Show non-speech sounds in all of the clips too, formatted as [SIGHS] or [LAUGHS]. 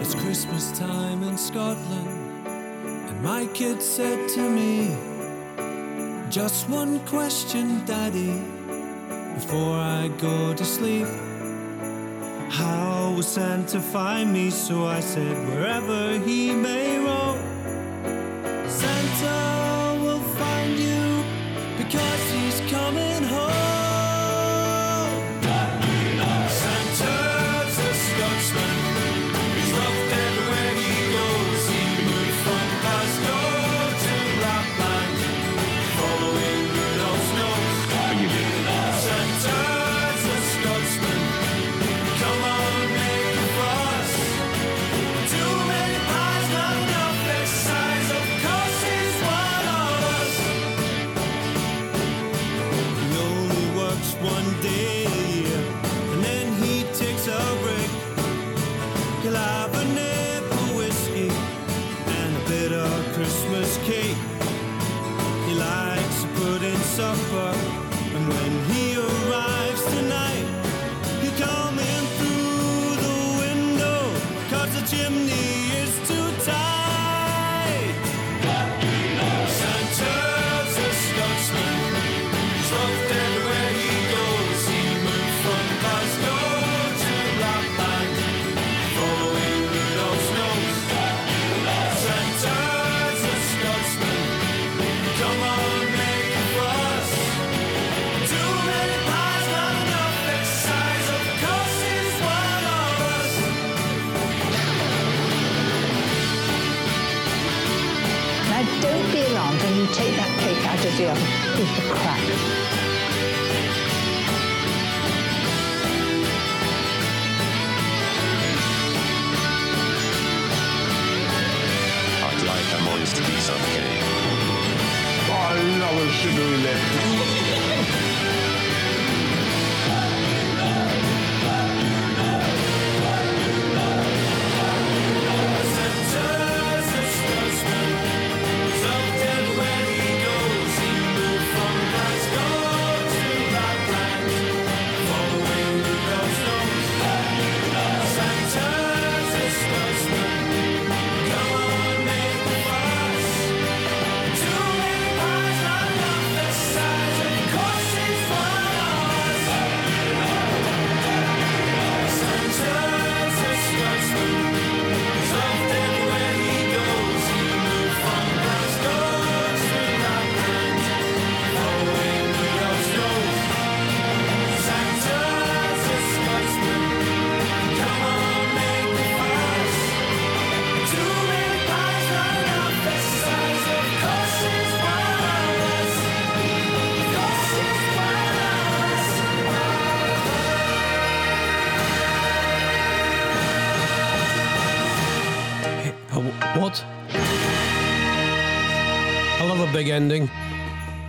It's Christmas time in Scotland, and my kid said to me, Just one question, Daddy, before I go to sleep. How will Santa find me? So I said, Wherever he may roam,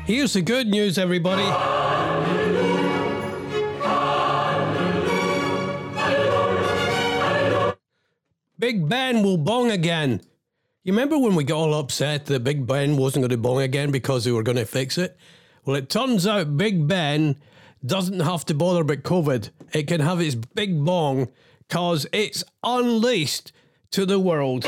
Here's the good news, everybody. Big Ben will bong again. You remember when we got all upset that Big Ben wasn't going to bong again because they were going to fix it? Well, it turns out Big Ben doesn't have to bother about COVID. It can have its big bong because it's unleashed to the world.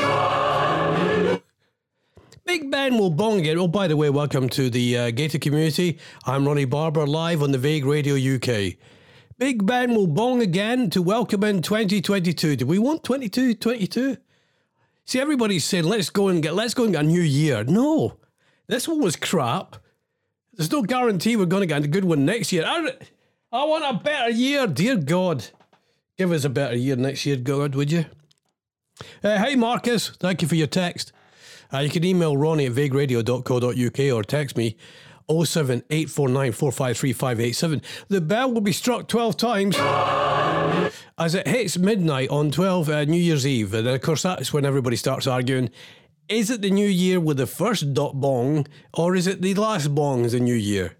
Big Ben will bong again. Oh, by the way, welcome to the uh, Gator community. I'm Ronnie Barbour, live on the Vague Radio UK. Big Ben will bong again to welcome in 2022. Do we want 22, 22? See, everybody's saying let's go and get let's go and get a new year. No, this one was crap. There's no guarantee we're going to get a good one next year. I, I want a better year, dear God. Give us a better year next year, God, would you? Uh, hey, Marcus. Thank you for your text. Uh, you can email ronnie at vagueradio.co.uk or text me 07849453587. The bell will be struck 12 times as it hits midnight on 12 uh, New Year's Eve. And of course, that's when everybody starts arguing is it the new year with the first dot bong or is it the last bong is the new year?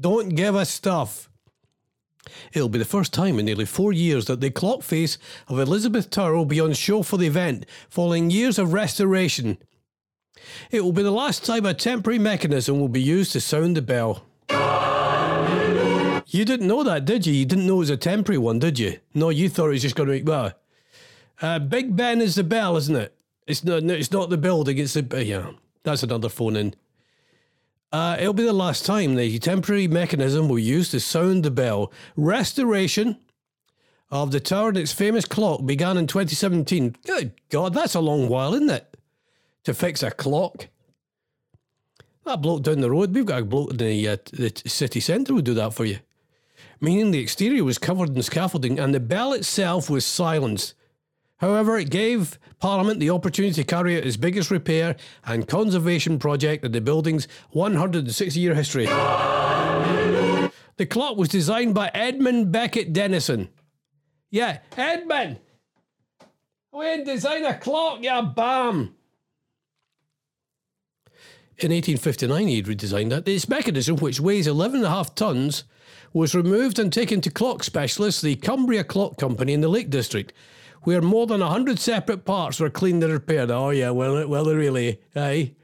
Don't give us stuff. It'll be the first time in nearly four years that the clock face of Elizabeth Tower will be on show for the event, following years of restoration. It will be the last time a temporary mechanism will be used to sound the bell. You didn't know that, did you? You didn't know it was a temporary one, did you? No, you thought it was just going to be. Well, uh, Big Ben is the bell, isn't it? It's not. It's not the building. It's the. Yeah, that's another phone in. Uh, it'll be the last time the temporary mechanism will use to sound the bell. Restoration of the tower and its famous clock began in 2017. Good God, that's a long while, isn't it? To fix a clock. That bloke down the road, we've got a bloke in the, uh, the city centre would do that for you. Meaning the exterior was covered in scaffolding and the bell itself was silenced. However, it gave Parliament the opportunity to carry out its biggest repair and conservation project in the building's 160 year history. The clock was designed by Edmund Beckett Denison. Yeah, Edmund! We didn't design a clock, you bam! In 1859, he'd redesigned it. Its mechanism, which weighs 11.5 tonnes, was removed and taken to clock specialists, the Cumbria Clock Company in the Lake District, where more than 100 separate parts were cleaned and repaired. Oh, yeah, well, well, really, aye.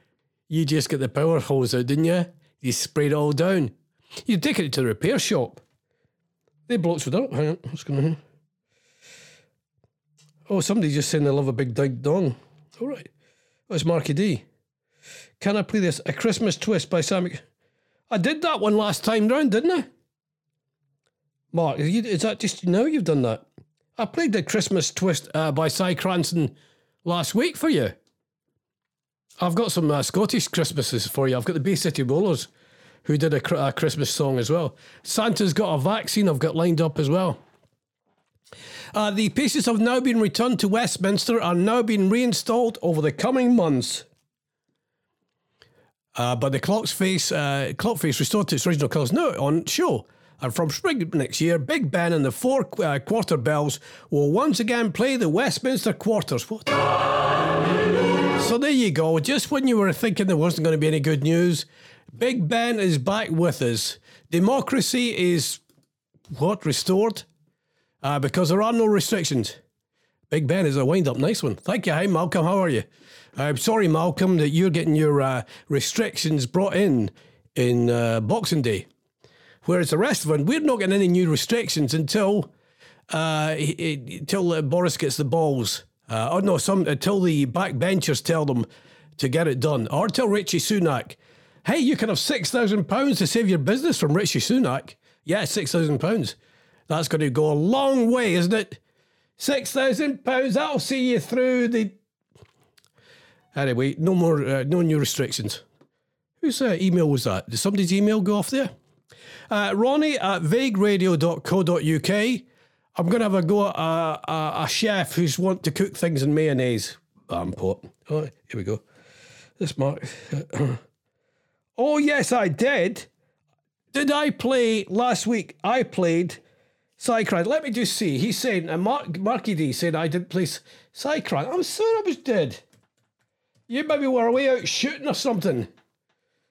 You just get the power hose out, didn't you? You sprayed it all down. You'd taken it to the repair shop. They blokes would, up. hang on, what's going on? Oh, somebody just saying they love a big ding dong. All right. Oh, it's Marky D. Can I play this? A Christmas Twist by Sammy. I did that one last time round, didn't I? Mark, you, is that just now you've done that? I played the Christmas Twist uh, by Cy Cranston last week for you. I've got some uh, Scottish Christmases for you. I've got the Bay City Rollers who did a, a Christmas song as well. Santa's got a vaccine I've got lined up as well. Uh, the pieces have now been returned to Westminster are now being reinstalled over the coming months. Uh, but the clock's face, uh, clock face restored to its original colours now on show. And from spring next year, Big Ben and the four uh, quarter bells will once again play the Westminster quarters. What? So there you go. Just when you were thinking there wasn't going to be any good news, Big Ben is back with us. Democracy is what restored uh, because there are no restrictions. Big Ben is a wind up nice one. Thank you. Hi, Malcolm. How are you? I'm sorry, Malcolm, that you're getting your uh, restrictions brought in in uh, Boxing Day. Whereas the rest of them, we're not getting any new restrictions until uh, until uh, Boris gets the balls. Uh, oh no, some until the backbenchers tell them to get it done, or tell Rishi Sunak, "Hey, you can have six thousand pounds to save your business from Rishi Sunak." Yeah, six thousand pounds. That's going to go a long way, isn't it? Six thousand pounds. That'll see you through the. Anyway, no more, uh, no new restrictions. Whose uh, email was that? Did somebody's email go off there? Uh, Ronnie at vagueradio.co.uk. I'm going to have a go at a, a, a chef who's want to cook things in mayonnaise. Bam pot. Oh, here we go. This mark. [CLEARS THROAT] oh, yes, I did. Did I play last week? I played Cycran. Let me just see. He's saying, uh, Mark, Marky D said I didn't play Cycran. I'm sure I was dead. You maybe were away out shooting or something.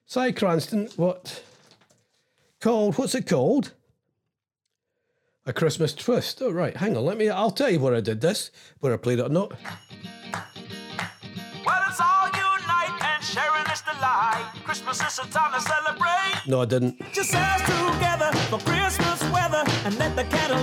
Cy Cranston, what? Called, what's it called? A Christmas Twist. Oh, right, hang on, let me, I'll tell you where I did this, where I played it or not. Well, it's all unite and sharing this delight. Christmas is a time to celebrate. No, I didn't. Just us together for Christmas weather and let the candle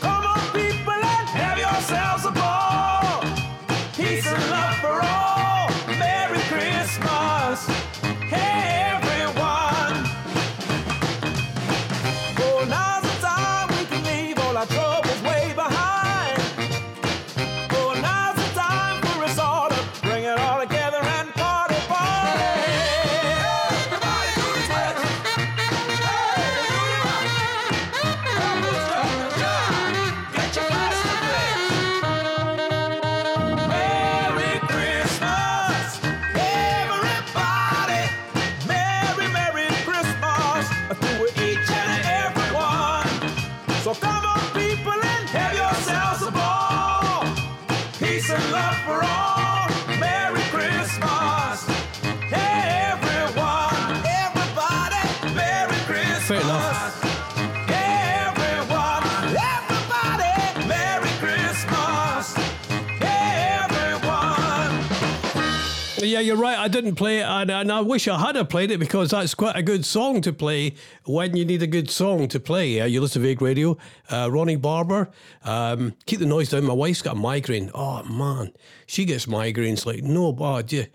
come on, Yeah, you're right. I didn't play it, and, and I wish I had have played it because that's quite a good song to play when you need a good song to play. Uh, you listen to Vague Radio. Uh, Ronnie Barbour, um, keep the noise down. My wife's got a migraine. Oh man, she gets migraines like no bad. Yeah.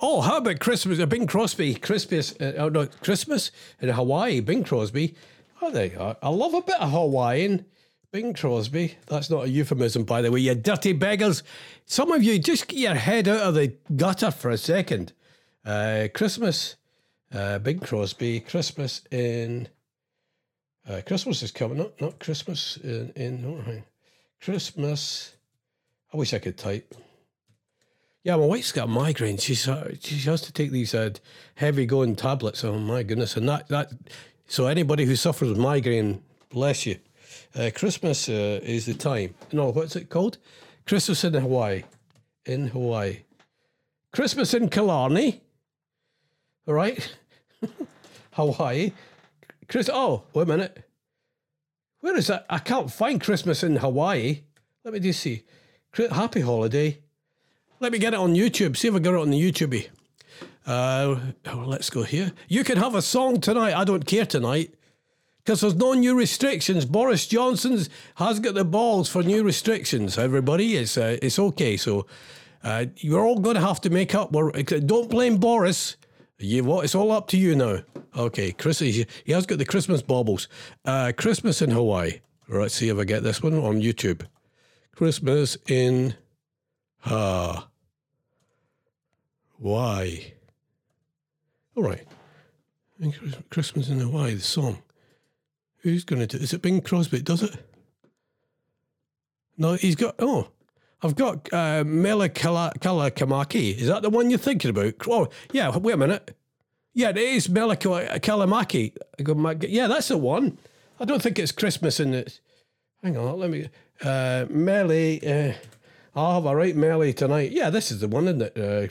Oh, how about Christmas? Uh, Bing Crosby, Christmas, uh, oh, no, Christmas in Hawaii. Bing Crosby. Oh, there you are. I love a bit of Hawaiian. Bing Crosby. That's not a euphemism, by the way. You dirty beggars. Some of you just get your head out of the gutter for a second. Uh, Christmas. Uh, Bing Crosby. Christmas in. Uh, Christmas is coming up. Not Christmas in. in. Christmas. I wish I could type. Yeah, my wife's got a migraine. She's uh, she has to take these uh, heavy going tablets. Oh my goodness! And that that so anybody who suffers with migraine, bless you. Uh, Christmas uh, is the time. No, what's it called? Christmas in Hawaii. In Hawaii. Christmas in Killarney. All right. [LAUGHS] Hawaii. Chris. Oh, wait a minute. Where is that? I can't find Christmas in Hawaii. Let me just see. Happy holiday. Let me get it on YouTube. See if I got it on the YouTube. Uh, let's go here. You can have a song tonight. I don't care tonight because there's no new restrictions. Boris Johnson's has got the balls for new restrictions. Everybody, it's uh, it's okay. So uh, you're all going to have to make up. We're, don't blame Boris. You what? It's all up to you now. Okay, Chris, he has got the Christmas baubles. Uh, Christmas in Hawaii. Right, see if I get this one on YouTube. Christmas in Ha. Why? All right. Christmas in Hawaii, the song. Who's going to do? Is it Bing Crosby? Does it? No, he's got. Oh, I've got uh, Mela Kala, Kalakamaki. Is that the one you're thinking about? Oh, yeah. Wait a minute. Yeah, it is Mela Kala- Kalamaki. Yeah, that's the one. I don't think it's Christmas in it. Hang on, let me. Uh, Melly. Uh, I'll have a right Melly tonight. Yeah, this is the one, isn't it? Uh,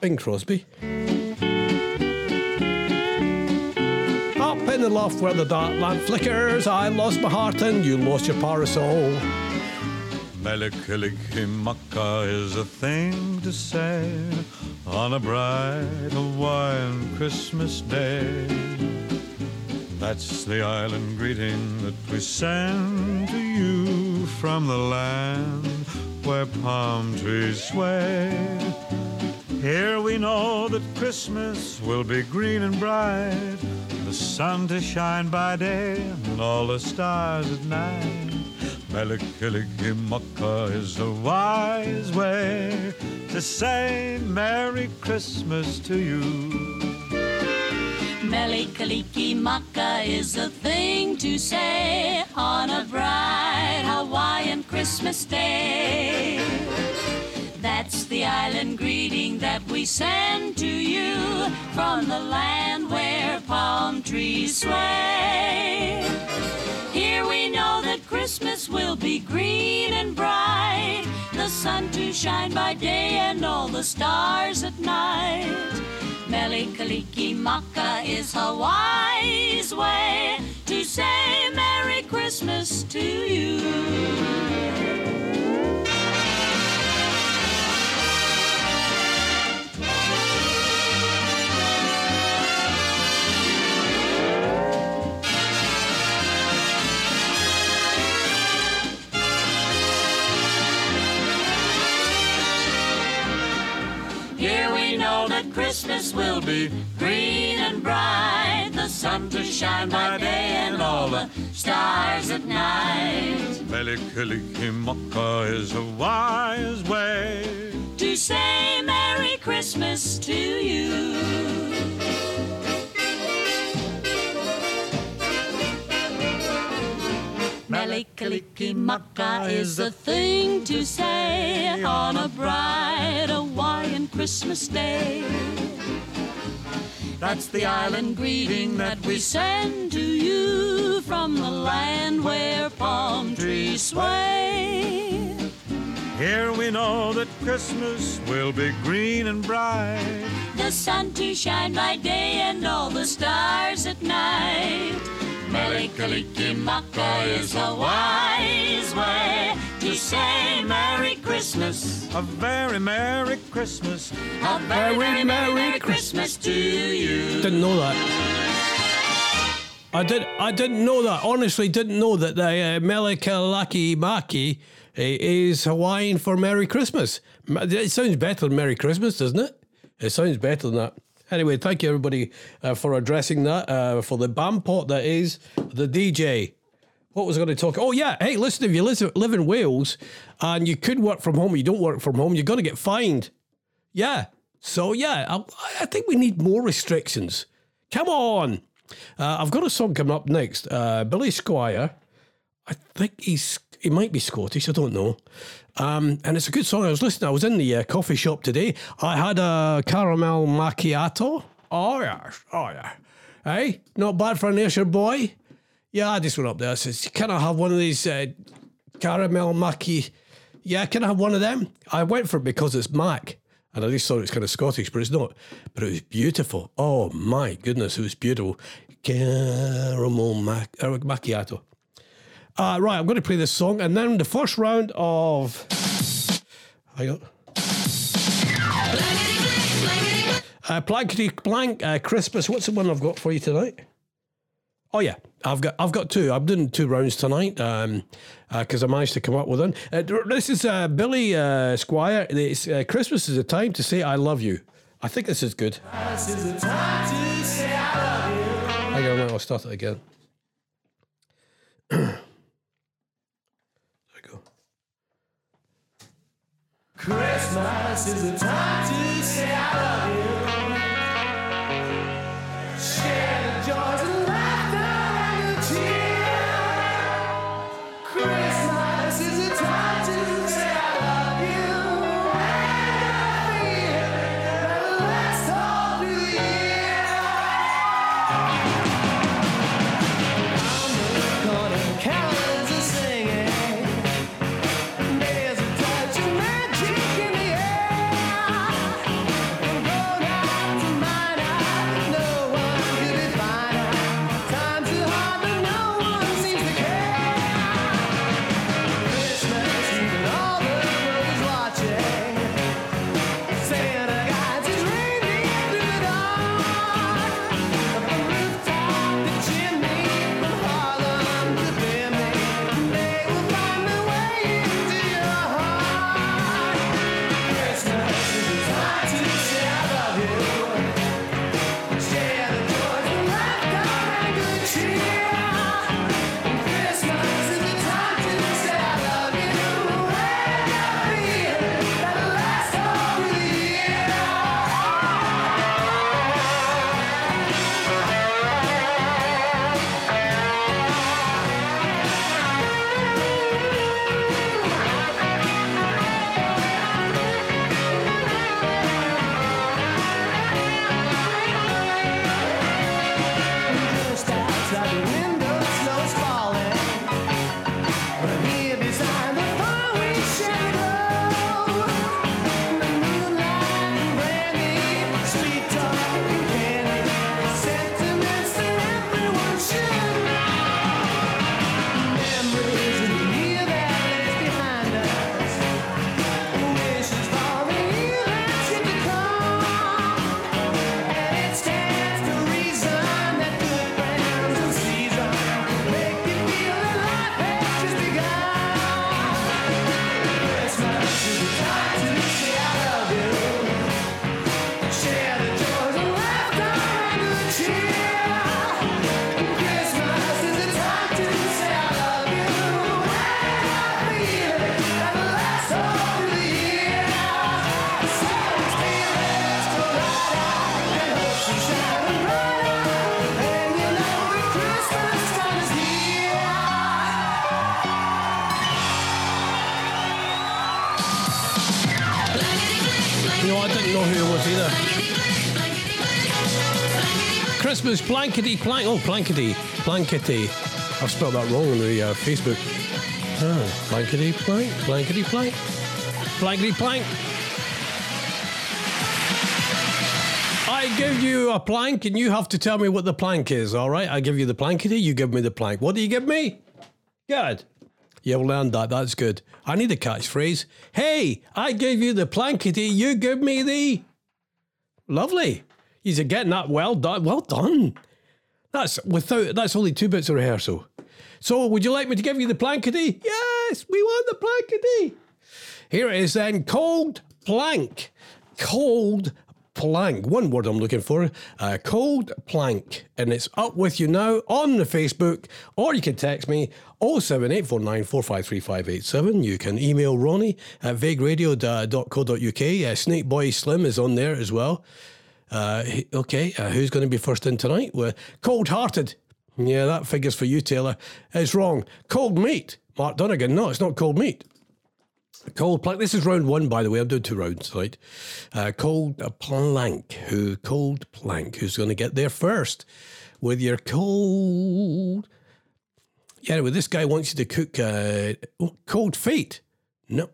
Bing Crosby. The loft where the dark lamp flickers, I lost my heart and you lost your parasol. Mele Kalikimaka is a thing to say on a bright Hawaiian Christmas day. That's the island greeting that we send to you from the land where palm trees sway. Here we know that Christmas will be green and bright, the sun to shine by day and all the stars at night. Mele Kalikimaka is the wise way to say Merry Christmas to you. Mele Kalikimaka is the thing to say on a bright Hawaiian Christmas day. That's the island greeting that we send to you from the land where palm trees sway. Here we know that Christmas will be green and bright, the sun to shine by day and all the stars at night. Mele Kalikimaka is Hawaii's way to say Merry Christmas to you. Will be green and bright. The sun to shine by day and all the stars at night. Mele Kalikimaka is a wise way. To say Merry Christmas to you. Mele Kalikimaka is a thing to say on a bright Hawaiian Christmas day. That's the island greeting that we send to you from the land where palm trees sway. Here we know that Christmas will be green and bright. The sun to shine by day and all the stars at night. Mele Kalikimaka is a wise way to say Merry Christmas. A very Merry Christmas. A very, very Merry, Merry Christmas to you. Didn't know that. I did. I didn't know that. Honestly, didn't know that the uh, Melikalaki Maki uh, is Hawaiian for Merry Christmas. It sounds better than Merry Christmas, doesn't it? It sounds better than that. Anyway, thank you everybody uh, for addressing that. Uh, for the Bampot that is the DJ. What was I going to talk? Oh yeah, hey, listen, if you live in Wales and you could work from home, you don't work from home, you're going to get fined. Yeah. So yeah, I, I think we need more restrictions. Come on. Uh, I've got a song coming up next. Uh, Billy Squier. I think he's he might be Scottish. I don't know. Um, and it's a good song. I was listening. I was in the uh, coffee shop today. I had a caramel macchiato. Oh yeah, oh yeah. Hey, not bad for an Ayrshire boy. Yeah, I just went up there. I says, "Can I have one of these uh, caramel macchi?" Yeah, can I have one of them? I went for it because it's Mac. And I just thought it's kind of Scottish, but it's not. But it was beautiful. Oh my goodness, it was beautiful. Caramel mac- uh, macchiato. Uh, right, I'm going to play this song, and then the first round of. Hang on. Uh, blankety blank uh, Christmas. What's the one I've got for you tonight? Oh yeah, I've got I've got two. I'm doing two rounds tonight because I managed to come up with one. Uh, this is uh, Billy uh, Squier. It's, uh, Christmas is a time to say I love you. I think this is good. Hang on, I'll start it again. [CLEARS THROAT] there we go. Christmas is a time to say I love you. Blankety plank. Oh, blankety. Blankety. I've spelled that wrong on the uh, Facebook. Ah, blankety plank. Blankety plank. Blankety plank. I give you a plank and you have to tell me what the plank is, all right? I give you the blankety, you give me the plank. What do you give me? Good. You've learned that. That's good. I need a catchphrase. Hey, I gave you the plankety, you give me the. Lovely. You're getting that well done. Well done. That's without. That's only two bits of rehearsal. So, would you like me to give you the plankety? Yes, we want the plankety. Here it is then. Cold plank. Cold plank. One word I'm looking for. Uh, cold plank. And it's up with you now on the Facebook, or you can text me 07849 You can email Ronnie at vagueradio.co.uk. Uh, Snake Boy Slim is on there as well. Uh, okay, uh, who's going to be first in tonight? Well, Cold Hearted. Yeah, that figures for you, Taylor. It's wrong. Cold Meat. Mark Donegan. No, it's not cold meat. Cold plank. This is round one, by the way. I'm doing two rounds tonight. Uh, cold plank. Who? Cold plank. Who's going to get there first with your cold? Yeah. Anyway, this guy wants you to cook uh, oh, cold feet. No.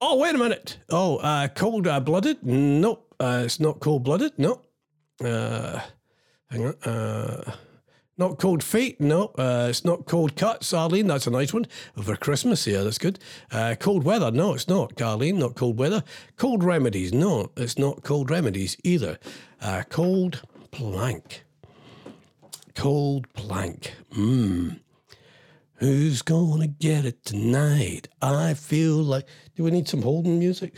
Oh, wait a minute. Oh, uh, cold uh, blooded. Nope. Uh, it's not cold blooded. No. Uh, hang on. Uh, not cold feet, no. Uh, it's not cold cuts, Arlene. That's a nice one for Christmas. Yeah, that's good. Uh, cold weather, no, it's not. Arlene, not cold weather. Cold remedies, no, it's not cold remedies either. Uh, cold plank. Cold plank. Mmm. Who's gonna get it tonight? I feel like. Do we need some holding music?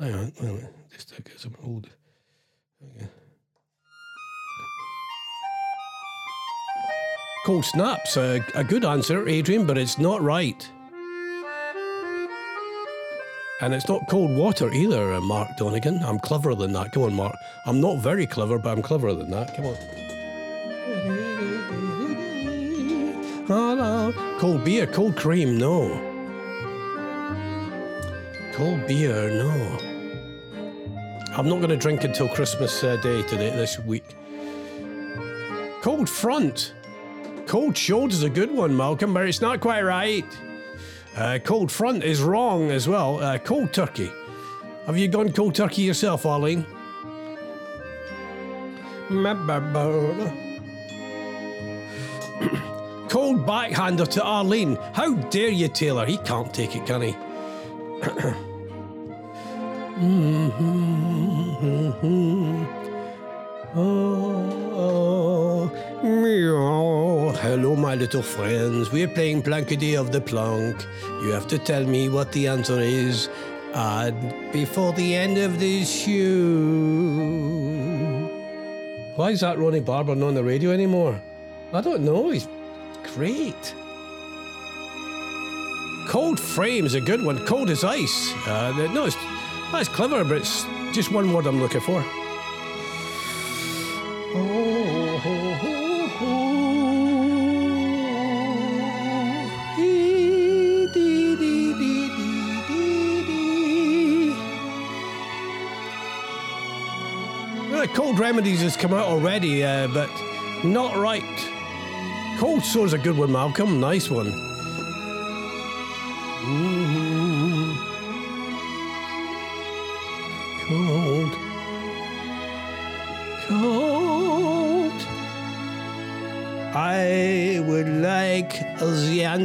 Hang on, hang on. Just to get some hold. Cold snaps, a, a good answer, Adrian, but it's not right. And it's not cold water either, uh, Mark Donegan. I'm cleverer than that. Come on, Mark. I'm not very clever, but I'm cleverer than that. Come on. Cold beer, cold cream, no. Cold beer, no. I'm not going to drink until Christmas uh, Day today, this week. Cold front. Cold shoulder's a good one, Malcolm, but it's not quite right. Uh, cold front is wrong as well. Uh, cold turkey. Have you gone cold turkey yourself, Arlene? [COUGHS] cold backhander to Arlene. How dare you, Taylor? He can't take it, can he? [COUGHS] Oh, meow. Hello, my little friends. We're playing Plankety of the Plunk. You have to tell me what the answer is uh, before the end of this show. Why is that Ronnie Barbour not on the radio anymore? I don't know. He's great. Cold frame's a good one. Cold as ice. Uh, no, it's, that's clever, but it's just one word I'm looking for. Well, Cold Remedies has come out already, uh, but not right. Cold Sore's a good one, Malcolm. Nice one.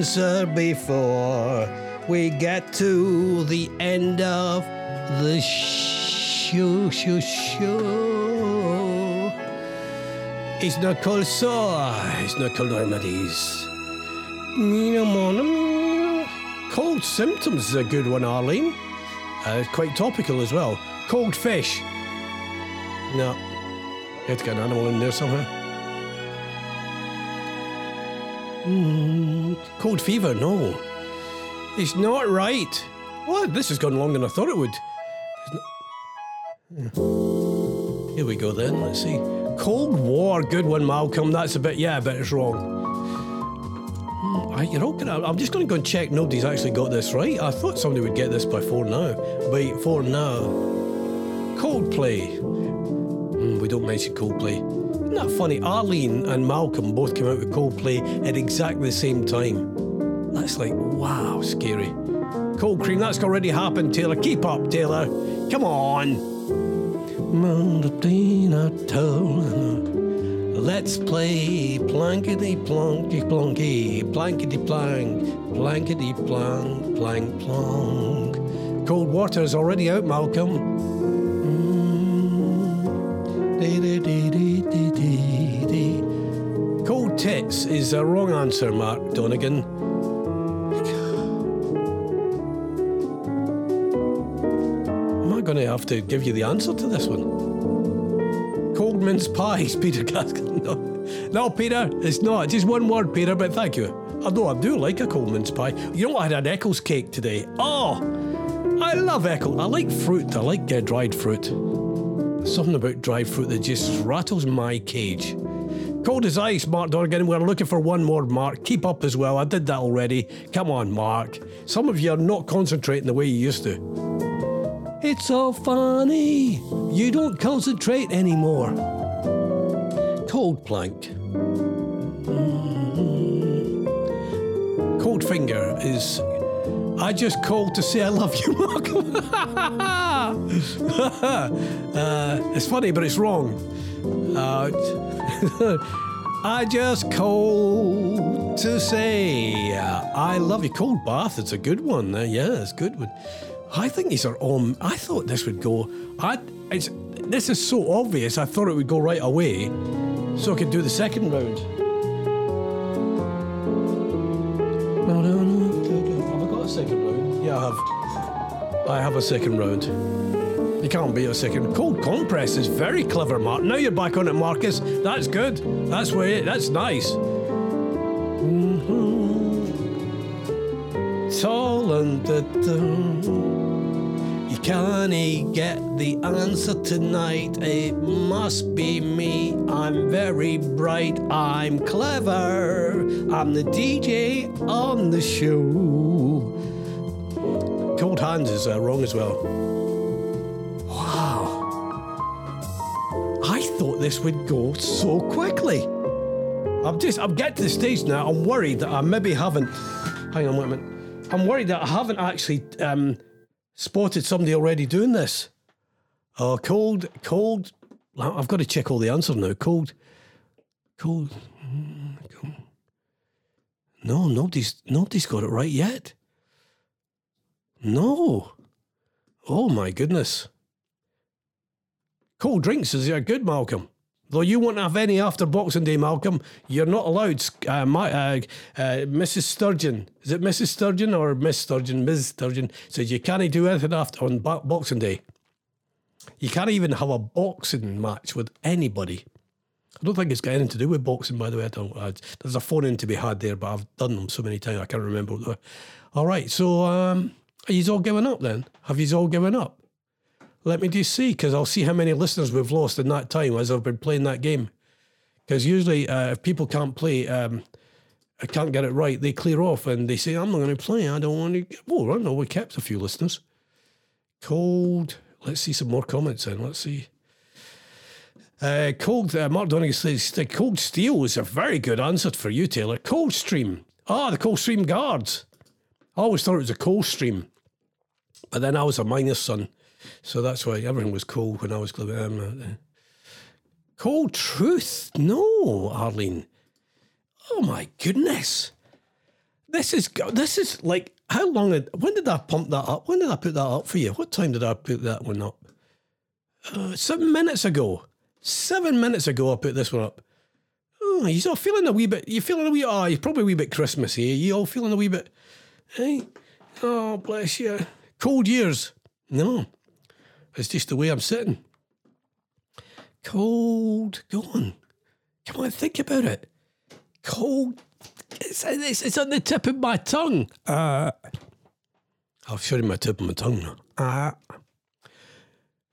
Answer before we get to the end of the show, show, show. It's not called sore, it's not called remedies. Cold symptoms is a good one, Arlene. Uh, it's quite topical as well. Cold fish. No. You have to get an animal in there somehow. Mm, cold fever, no. It's not right. What? This has gone longer than I thought it would. Here we go then. Let's see. Cold War, good one, Malcolm. That's a bit, yeah, but it's wrong. I, you're all gonna, I'm just going to go and check nobody's actually got this right. I thought somebody would get this by four now. By four now. Coldplay. Mm, we don't mention Coldplay. Isn't that funny? Arlene and Malcolm both came out with Coldplay at exactly the same time. That's like, wow, scary. Cold cream, that's already happened, Taylor. Keep up, Taylor. Come on. Let's play plankety plonky plonky, plankety plank, plankety plank, plank plonk. Cold water is already out, Malcolm. Cold is a wrong answer, Mark Donegan. Am I going to have to give you the answer to this one? Cold mince pies, Peter. [LAUGHS] No, no, Peter, it's not. Just one word, Peter, but thank you. Although I do like a cold mince pie. You know, I had an Eccles cake today. Oh, I love Eccles. I like fruit. I like uh, dried fruit. Something about dried fruit that just rattles my cage. Cold as ice, Mark Dorgan. We're looking for one more, Mark. Keep up as well. I did that already. Come on, Mark. Some of you are not concentrating the way you used to. It's so funny. You don't concentrate anymore. Cold plank. Cold finger is. I just called to say I love you, [LAUGHS] Mark. [LAUGHS] uh, it's funny, but it's wrong. Uh, I just called to say uh, I love you. Cold bath. It's a good one. Uh, yeah, it's good one. I think these are all. I thought this would go. I. It's. This is so obvious. I thought it would go right away, so I could do the second round. Have I got a second round? Yeah, I have. I have a second round. You can't beat a second. Cold compress is very clever, Mark. Now you're back on it, Marcus. That's good. That's way. That's nice. Tall and You can't get the answer tonight. It must be me. I'm very bright. I'm clever. I'm the DJ on the show. Cold hands is uh, wrong as well. This would go so quickly. I'm just, I'm getting to the stage now. I'm worried that I maybe haven't. Hang on, wait a minute. I'm worried that I haven't actually um, spotted somebody already doing this. Oh, cold, cold. I've got to check all the answers now. Cold, cold. mm, cold. No, nobody's nobody's got it right yet. No. Oh my goodness. Cold drinks is yeah, good, Malcolm. Though you won't have any after Boxing Day, Malcolm, you're not allowed. Uh, my, uh, uh, Mrs. Sturgeon, is it Mrs. Sturgeon or Miss Sturgeon? Ms. Sturgeon says you can't do anything after on Bo- Boxing Day. You can't even have a boxing match with anybody. I don't think it's got anything to do with boxing, by the way. I don't. Uh, there's a phone in to be had there, but I've done them so many times I can't remember. All right, so um, all given up then? Have you all given up? Let me just see, because I'll see how many listeners we've lost in that time as I've been playing that game. Because usually, uh, if people can't play, um, I can't get it right, they clear off and they say, I'm not going to play. I don't want to. Oh, I know. We kept a few listeners. Cold. Let's see some more comments then. Let's see. Uh, cold. Uh, Mark Donegan says, Cold Steel is a very good answer for you, Taylor. Cold Stream. Ah, the Coldstream Guards. I always thought it was a cold stream. But then I was a minus son. So that's why everything was cold when I was um, uh, Cold truth? No, Arlene. Oh my goodness. This is this is like how long? Did, when did I pump that up? When did I put that up for you? What time did I put that one up? Uh, seven minutes ago. Seven minutes ago, I put this one up. Oh, you're feeling a wee bit. You're feeling a wee. Oh, you're probably a wee bit Christmassy. You all feeling a wee bit. Hey, oh bless you. Cold years. No, it's just the way I'm sitting. Cold. Go on. Come on, think about it. Cold. It's, it's, it's on the tip of my tongue. Uh, I'll show you my tip of my tongue now. Uh,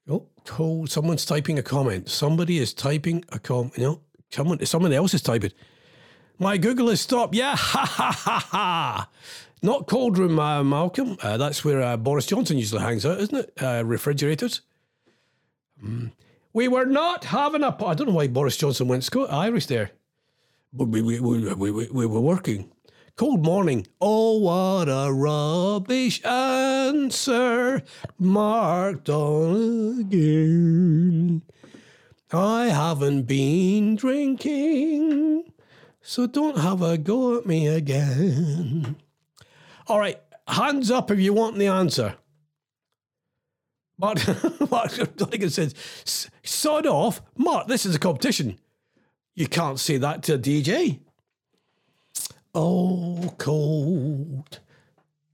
oh, cold. Someone's typing a comment. Somebody is typing a comment. No, someone, someone else is typing. My Google has stopped. Yeah, [LAUGHS] ha ha ha ha. Not cold room, uh, Malcolm. Uh, that's where uh, Boris Johnson usually hangs out, isn't it? Uh, refrigerators. Mm. We were not having a. I don't know why Boris Johnson went Scot Irish there. But we, we, we, we, we, we were working. Cold morning. Oh, what a rubbish answer. Marked on again. I haven't been drinking, so don't have a go at me again. All right, hands up if you want the answer. Mark, [LAUGHS] Mark Donegan says, "S- sod off. Mark, this is a competition. You can't say that to a DJ. Oh, cold,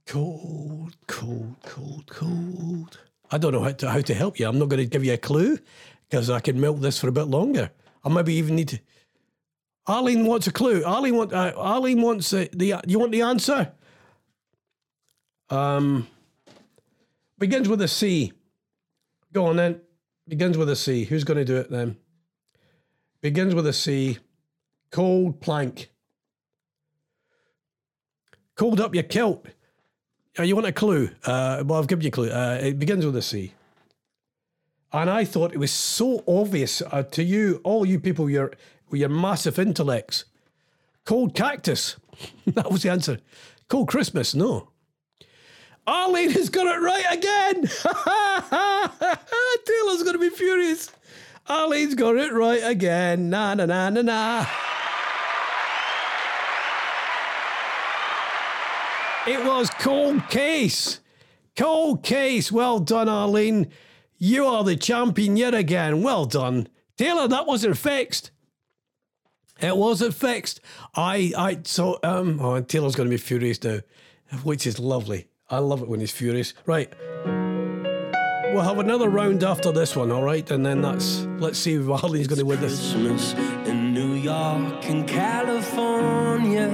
cold, cold, cold, cold. I don't know how to, how to help you. I'm not going to give you a clue because I can milk this for a bit longer. I maybe even need to. Arlene wants a clue. Arlene, want, uh, Arlene wants uh, the. You want the answer? Um, begins with a C. Go on then. Begins with a C. Who's going to do it then? Begins with a C. Cold plank. Cold up your kilt. Uh, you want a clue? Uh, well, I've given you a clue. Uh, it begins with a C. And I thought it was so obvious uh, to you, all you people your, your massive intellects. Cold cactus. [LAUGHS] that was the answer. Cold Christmas. No. Arlene has got it right again. [LAUGHS] Taylor's going to be furious. Arlene's got it right again. Na na na na na. It was cold case. Cold case. Well done, Arlene. You are the champion yet again. Well done. Taylor, that wasn't fixed. It wasn't fixed. I, I, so, um, oh, Taylor's going to be furious now, which is lovely. I love it when he's furious. Right. We'll have another round after this one, all right? And then that's, let's see if Arlene's going to win this. Christmas in New York and California.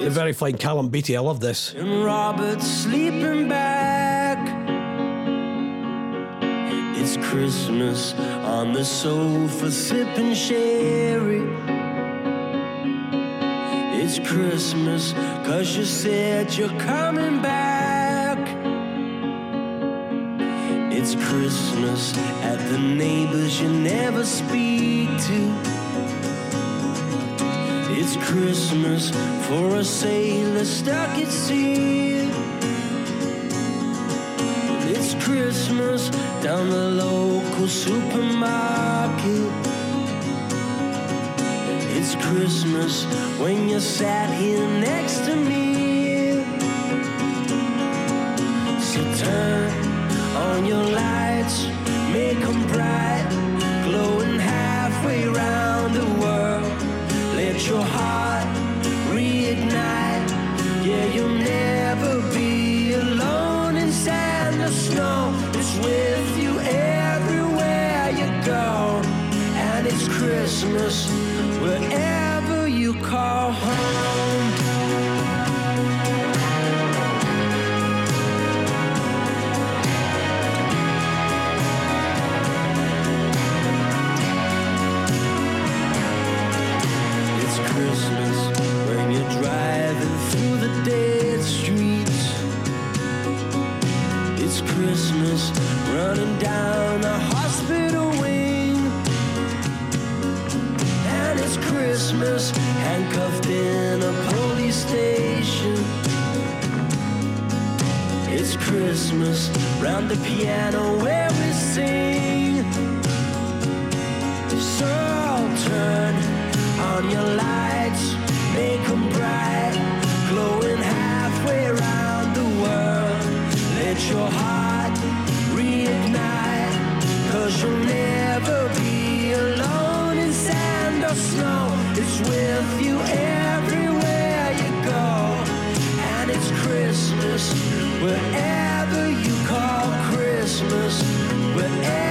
The very fine Callum Beattie. I love this. And Robert sleeping back. It's Christmas on the sofa sipping sherry. It's Christmas cause you said you're coming back. It's Christmas at the neighbors you never speak to. It's Christmas for a sailor stuck at sea. It's Christmas down the local supermarket. It's Christmas when you sat here next to me. So turn on your lights, make 'em bright, handcuffed in a police station. It's Christmas round the piano where we sing. So turn on your lights, make 'em bright, glowing halfway around the world. Let your heart reignite, cause you'll never be wherever you call Christmas, wherever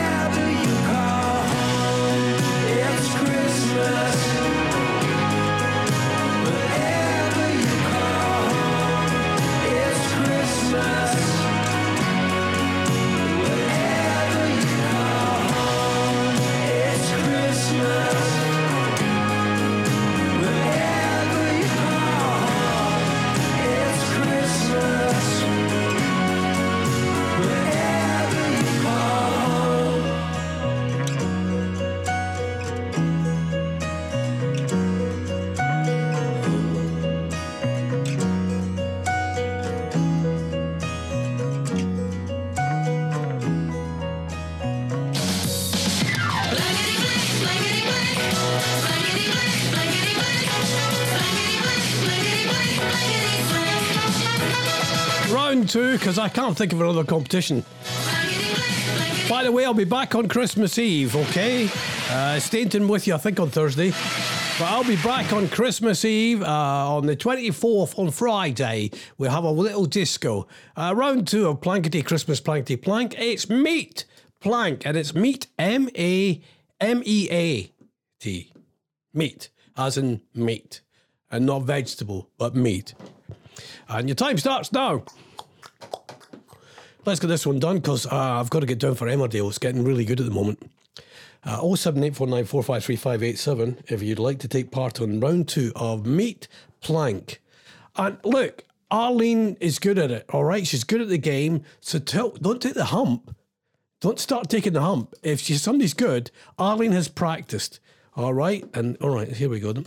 Two, because I can't think of another competition. By the way, I'll be back on Christmas Eve, okay? Uh, Stainton with you, I think, on Thursday. But I'll be back on Christmas Eve uh, on the 24th on Friday. We'll have a little disco. Uh, round two of Plankety Christmas Plankety Plank. It's Meat Plank, and it's Meat M A M E A T. Meat, as in meat. And not vegetable, but meat. And your time starts now. Let's get this one done because uh, I've got to get down for Emmerdale. It's getting really good at the moment. Uh, 07849453587 if you'd like to take part on round two of Meat Plank. And look, Arlene is good at it, all right? She's good at the game. So tell, don't take the hump. Don't start taking the hump. If she's, somebody's good, Arlene has practiced, all right? And all right, here we go then.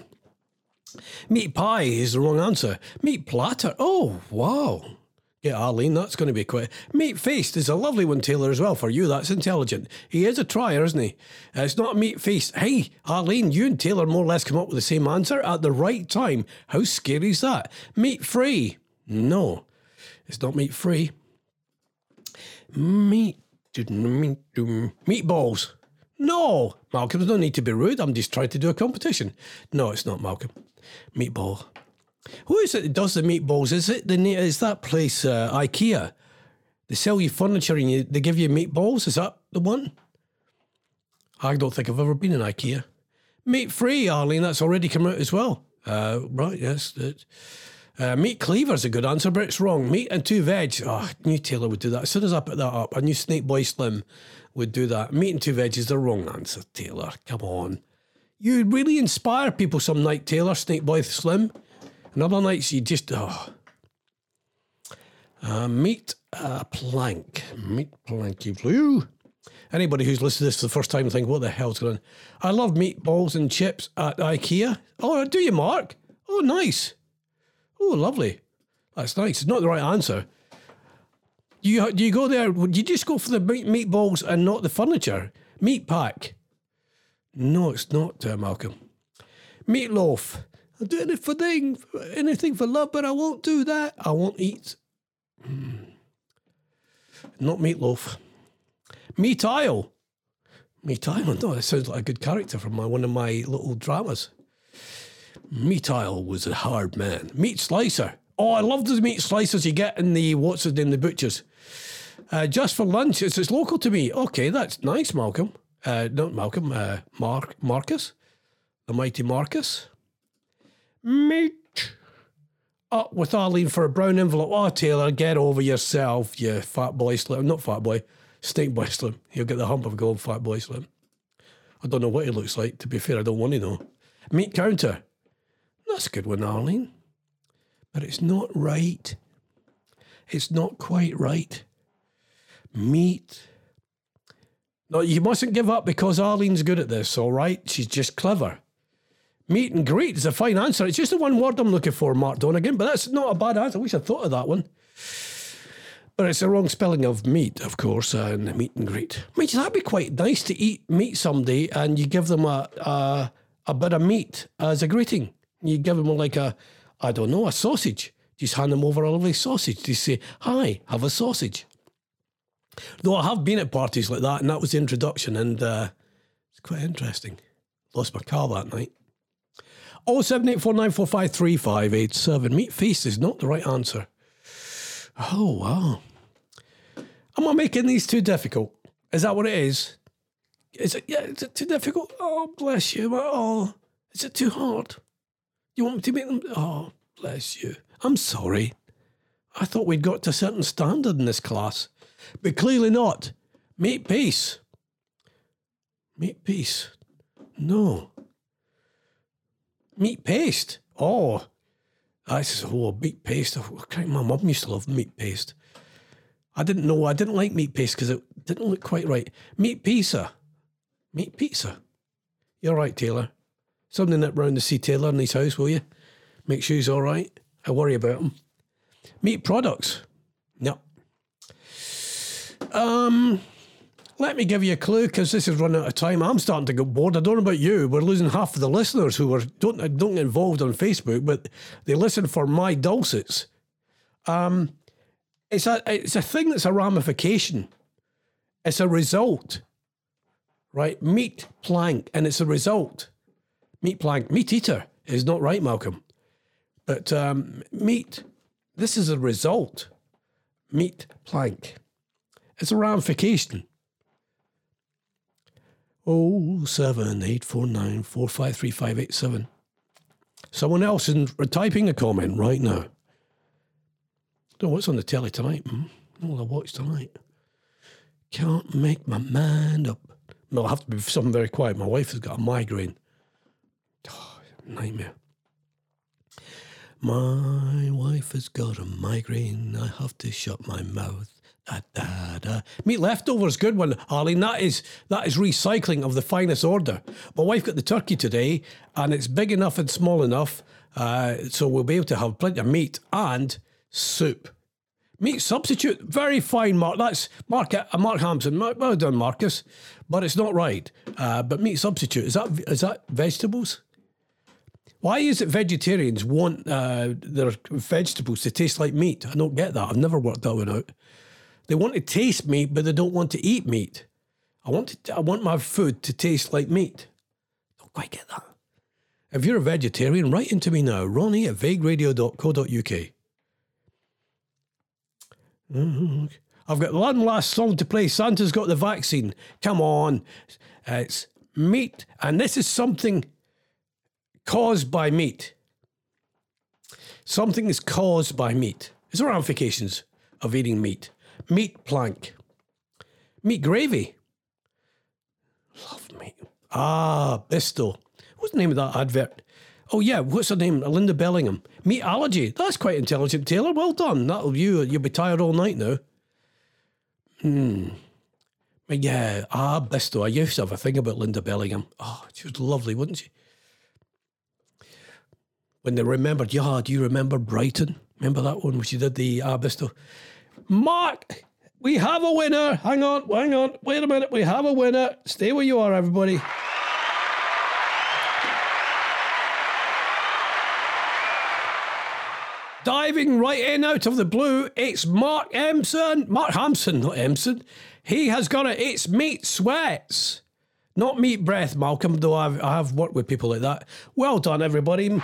Meat pie is the wrong answer. Meat platter. Oh, wow. Yeah, Arlene, that's going to be quite. Meat faced is a lovely one, Taylor, as well. For you, that's intelligent. He is a trier, isn't he? Uh, it's not meat faced. Hey, Arlene, you and Taylor more or less come up with the same answer at the right time. How scary is that? Meat free. No, it's not meat free. Meat. Meat meatballs. No, Malcolm, there's no need to be rude. I'm just trying to do a competition. No, it's not Malcolm. Meatball. Who is it that does the meatballs? Is it the is that place uh, IKEA? They sell you furniture and you, they give you meatballs. Is that the one? I don't think I've ever been in IKEA. Meat free, Arlene. That's already come out as well. Uh, right, yes. It, uh, meat cleaver's a good answer, but it's wrong. Meat and two veg. Oh, I knew Taylor would do that. As soon as I put that up, I knew Snake Boy Slim would do that. Meat and two veg is the wrong answer, Taylor. Come on. You really inspire people some night, Taylor, Snake Boy Slim. And other nights you just, oh. Uh, meat uh, plank. Meat planky blue. Anybody who's listened to this for the first time think, what the hell's going on? I love meatballs and chips at IKEA. Oh, do you, Mark? Oh, nice. Oh, lovely. That's nice. It's not the right answer. You, do you go there? Would you just go for the meat, meatballs and not the furniture? Meat pack. No, it's not, uh, Malcolm. Meatloaf. I'll do anything anything for love, but I won't do that. I won't eat. Hmm. Not meatloaf. Meat aisle. Meat aisle. No, that sounds like a good character from my, one of my little dramas. Meat aisle was a hard man. Meat slicer. Oh, I love the meat slicers you get in the what's it in the butchers. Uh, just for lunch. It's, it's local to me. Okay, that's nice, Malcolm. Uh, not Malcolm. Uh, Mark Marcus, the mighty Marcus. Meat. Up with Arlene for a brown envelope. Oh, Taylor, get over yourself, you fat boy slim. Not fat boy, snake boy slim. He'll get the hump of going fat boy slim. I don't know what he looks like. To be fair, I don't want to know. Meat counter. That's a good one, Arlene. But it's not right. It's not quite right. Meat. No, you mustn't give up because Arlene's good at this, all right? She's just clever. Meet and greet is a fine answer. It's just the one word I'm looking for, Mark Donegan, but that's not a bad answer. I wish I'd thought of that one. But it's the wrong spelling of meat, of course, and meet and greet. I mean, that'd be quite nice to eat meet someday and you give them a, a, a bit of meat as a greeting. You give them like a, I don't know, a sausage. Just hand them over a lovely sausage. Just say, hi, have a sausage. Though I have been at parties like that, and that was the introduction, and uh, it's quite interesting. Lost my car that night. Oh seven eight four nine four five three five eight seven. Meat feast is not the right answer. Oh wow. Am I making these too difficult? Is that what it is? Is it yeah, is it too difficult? Oh bless you. Oh is it too hard? You want me to make them oh bless you. I'm sorry. I thought we'd got to a certain standard in this class. But clearly not. Meat peace. Meat peace. No. Meat paste. Oh, that's oh meat paste. Oh, my mum used to love meat paste. I didn't know. I didn't like meat paste because it didn't look quite right. Meat pizza. Meat pizza. You're right, Taylor. Something that round to see Taylor in his house, will you? Make sure he's all right. I worry about him. Meat products. No. Um, let me give you a clue because this is running out of time. I'm starting to get bored. I don't know about you. We're losing half of the listeners who are don't don't get involved on Facebook, but they listen for my dulcets. Um, It's a it's a thing that's a ramification. It's a result. Right? Meat plank, and it's a result. Meat plank, meat eater is not right, Malcolm. But um, meat, this is a result. Meat plank. It's a ramification. 07849453587. Someone else is typing a comment right now. Don't know what's on the telly tonight. Hmm? What I watch tonight. Can't make my mind up. No, I have to be something very quiet. My wife has got a migraine. Oh, [SIGHS] nightmare. My wife has got a migraine. I have to shut my mouth. Da, da. Meat leftovers, good one, Arlene. That is that is recycling of the finest order. My wife got the turkey today, and it's big enough and small enough, uh, so we'll be able to have plenty of meat and soup. Meat substitute, very fine, Mark. That's Mark uh, Mark Hampson. Well done, Marcus. But it's not right. Uh, but meat substitute is that is that vegetables? Why is it vegetarians want uh, their vegetables to taste like meat? I don't get that. I've never worked that one out. They want to taste meat, but they don't want to eat meat. I want to, I want my food to taste like meat. Don't quite get that. If you're a vegetarian, write into me now, Ronnie at vagueradio.co.uk. Mhm. I've got one last song to play. Santa's got the vaccine. Come on. It's meat, and this is something caused by meat. Something is caused by meat. It's the ramifications of eating meat. Meat plank. Meat gravy. Love meat. Ah, Bisto. What's the name of that advert? Oh yeah, what's her name? Linda Bellingham. Meat allergy. That's quite intelligent, Taylor. Well done. That'll you. You'll be tired all night now. Hmm. Yeah, ah, Bisto. I used to have a thing about Linda Bellingham. Oh, she was lovely, wasn't she? When they remembered, yeah, do you remember Brighton? Remember that one when she did the ah, Bisto? Mark, we have a winner. Hang on, hang on. Wait a minute. We have a winner. Stay where you are, everybody. Diving right in out of the blue, it's Mark Empson. Mark Hampson, not Empson. He has got it. It's meat sweats. Not meat breath, Malcolm, though I've, I have worked with people like that. Well done, everybody.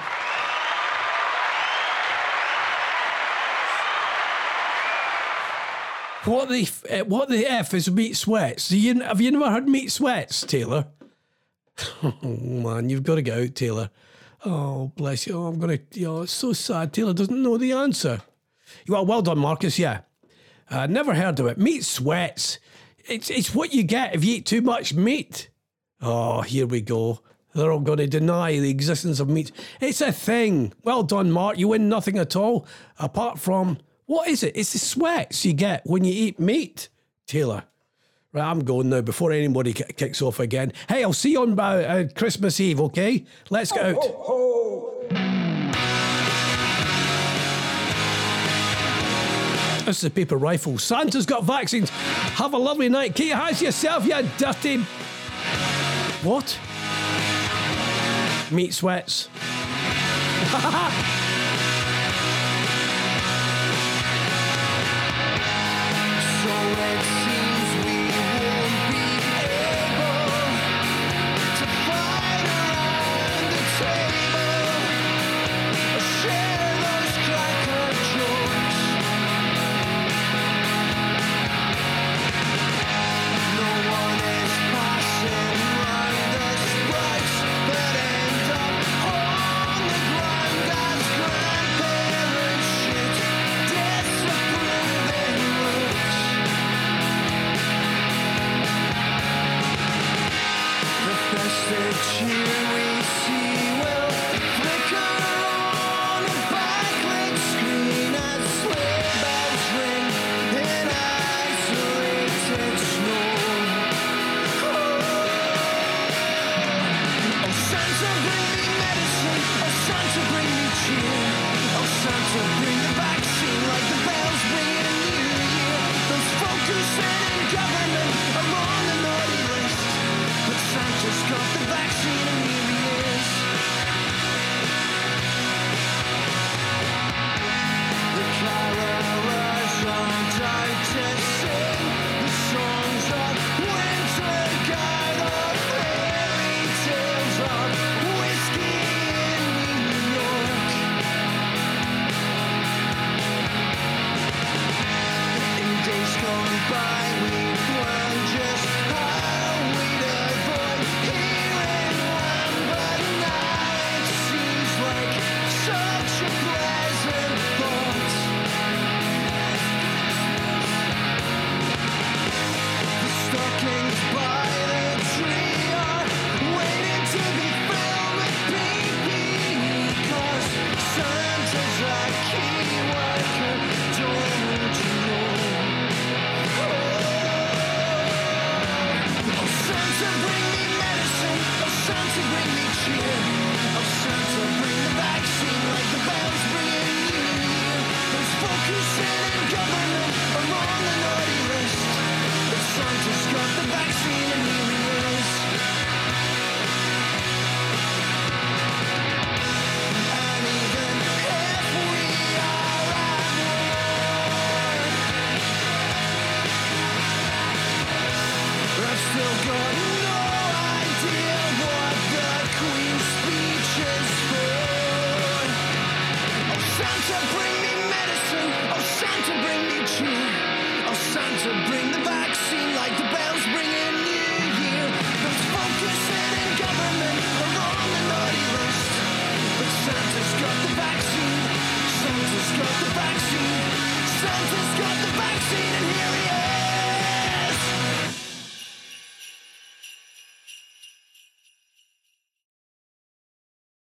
What the f- eh, what the f is meat sweats? You, have you never heard meat sweats, Taylor? oh [LAUGHS] man, you've got to get out, Taylor. Oh bless you. Oh, I'm gonna. Oh, it's so sad. Taylor doesn't know the answer. You Well, well done, Marcus. Yeah, uh, never heard of it. Meat sweats. It's it's what you get if you eat too much meat. Oh, here we go. They're all going to deny the existence of meat. It's a thing. Well done, Mark. You win nothing at all apart from what is it? It's the sweats you get when you eat meat, Taylor. Right, I'm going now before anybody ki- kicks off again. Hey, I'll see you on uh, uh, Christmas Eve, okay? Let's get out. This is the paper rifle. Santa's got vaccines. Have a lovely night. Keep your hands to yourself, you dirty. What? Meat sweats. [LAUGHS] always